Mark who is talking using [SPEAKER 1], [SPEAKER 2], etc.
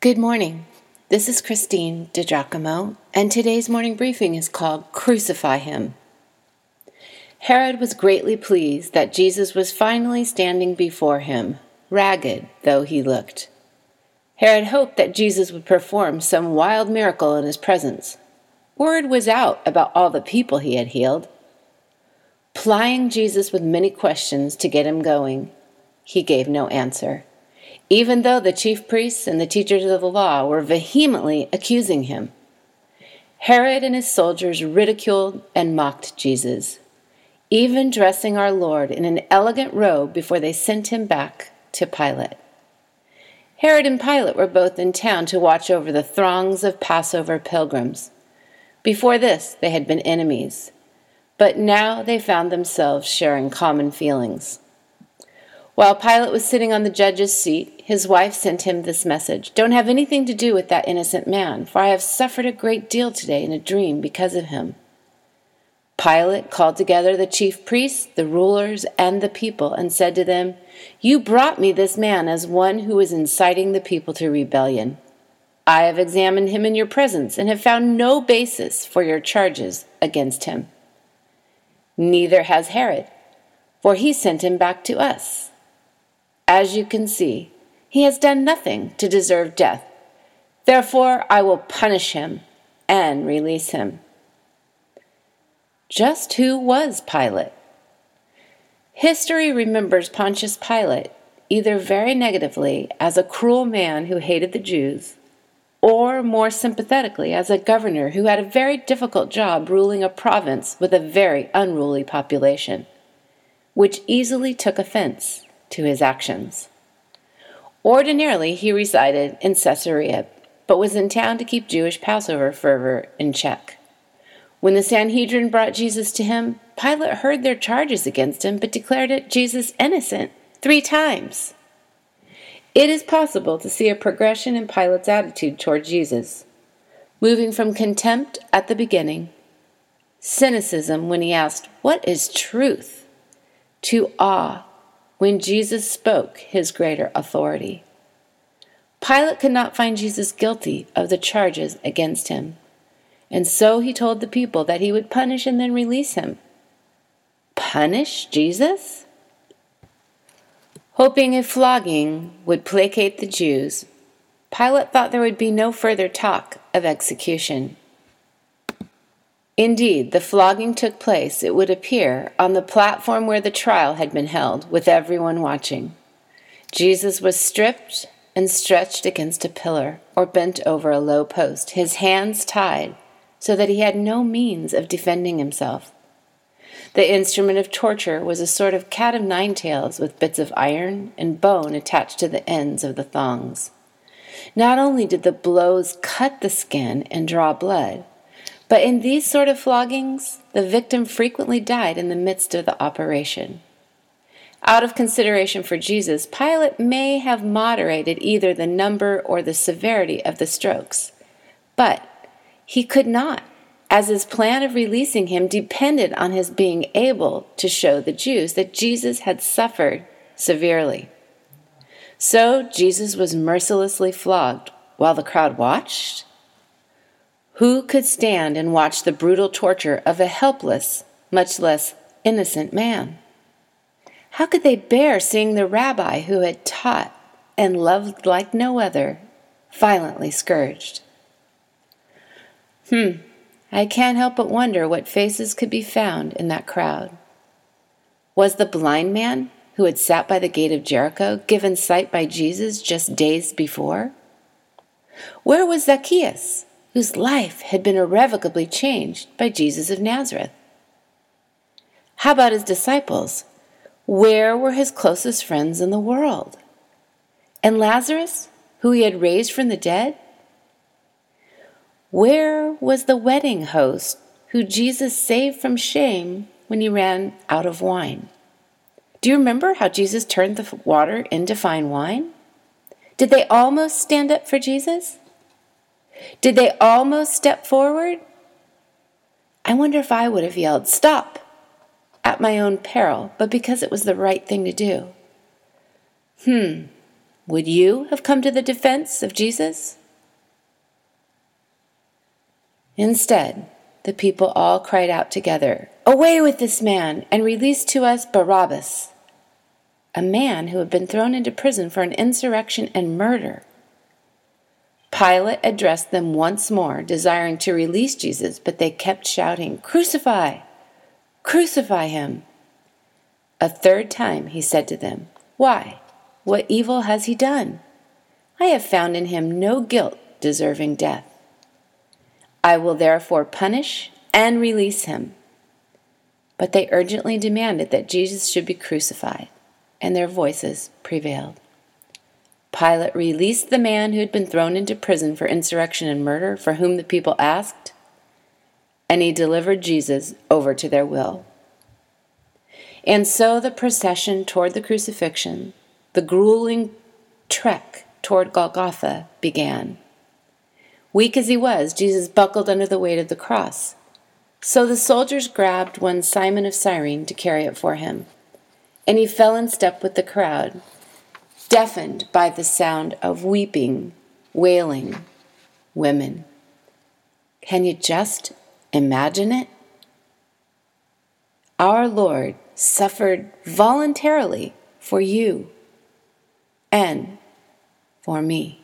[SPEAKER 1] Good morning. This is Christine DiGiacomo, and today's morning briefing is called Crucify Him. Herod was greatly pleased that Jesus was finally standing before him, ragged though he looked. Herod hoped that Jesus would perform some wild miracle in his presence. Word was out about all the people he had healed. Plying Jesus with many questions to get him going, he gave no answer, even though the chief priests and the teachers of the law were vehemently accusing him. Herod and his soldiers ridiculed and mocked Jesus, even dressing our Lord in an elegant robe before they sent him back to Pilate. Herod and Pilate were both in town to watch over the throngs of Passover pilgrims. Before this, they had been enemies but now they found themselves sharing common feelings. While Pilate was sitting on the judge's seat, his wife sent him this message Don't have anything to do with that innocent man, for I have suffered a great deal today in a dream because of him. Pilate called together the chief priests, the rulers, and the people, and said to them, You brought me this man as one who is inciting the people to rebellion. I have examined him in your presence and have found no basis for your charges against him. Neither has Herod, for he sent him back to us. As you can see, he has done nothing to deserve death. Therefore, I will punish him and release him. Just who was Pilate? History remembers Pontius Pilate either very negatively as a cruel man who hated the Jews or more sympathetically, as a governor who had a very difficult job ruling a province with a very unruly population, which easily took offense to his actions. Ordinarily, he resided in Caesarea, but was in town to keep Jewish Passover fervor in check. When the Sanhedrin brought Jesus to him, Pilate heard their charges against him, but declared it Jesus innocent three times. It is possible to see a progression in Pilate's attitude toward Jesus, moving from contempt at the beginning, cynicism when he asked, What is truth? to awe when Jesus spoke his greater authority. Pilate could not find Jesus guilty of the charges against him, and so he told the people that he would punish and then release him. Punish Jesus? Hoping a flogging would placate the Jews, Pilate thought there would be no further talk of execution. Indeed, the flogging took place, it would appear, on the platform where the trial had been held, with everyone watching. Jesus was stripped and stretched against a pillar or bent over a low post, his hands tied, so that he had no means of defending himself. The instrument of torture was a sort of cat of nine tails with bits of iron and bone attached to the ends of the thongs. Not only did the blows cut the skin and draw blood, but in these sort of floggings, the victim frequently died in the midst of the operation. Out of consideration for Jesus, Pilate may have moderated either the number or the severity of the strokes, but he could not as his plan of releasing him depended on his being able to show the Jews that Jesus had suffered severely. So Jesus was mercilessly flogged while the crowd watched? Who could stand and watch the brutal torture of a helpless, much less innocent man? How could they bear seeing the rabbi who had taught and loved like no other violently scourged? Hmm, I can't help but wonder what faces could be found in that crowd. Was the blind man who had sat by the gate of Jericho given sight by Jesus just days before? Where was Zacchaeus, whose life had been irrevocably changed by Jesus of Nazareth? How about his disciples? Where were his closest friends in the world? And Lazarus, who he had raised from the dead? Where was the wedding host who Jesus saved from shame when he ran out of wine? Do you remember how Jesus turned the water into fine wine? Did they almost stand up for Jesus? Did they almost step forward? I wonder if I would have yelled, Stop! at my own peril, but because it was the right thing to do. Hmm, Would you have come to the defense of Jesus? Instead, the people all cried out together, Away with this man, and release to us Barabbas, a man who had been thrown into prison for an insurrection and murder. Pilate addressed them once more, desiring to release Jesus, but they kept shouting, Crucify! Crucify him! A third time he said to them, Why? What evil has he done? I have found in him no guilt deserving death. I will therefore punish and release him. But they urgently demanded that Jesus should be crucified, and their voices prevailed. Pilate released the man who had been thrown into prison for insurrection and murder, for whom the people asked, and he delivered Jesus over to their will. And so the procession toward the crucifixion the grueling trek toward Golgotha began. Weak as he was, Jesus buckled under the weight of the cross. So the soldiers grabbed one Simon of Cyrene to carry it for him, and he fell in step with the crowd, deafened by the sound of weeping, wailing women. Can you just imagine it? Our Lord suffered voluntarily for you and for me.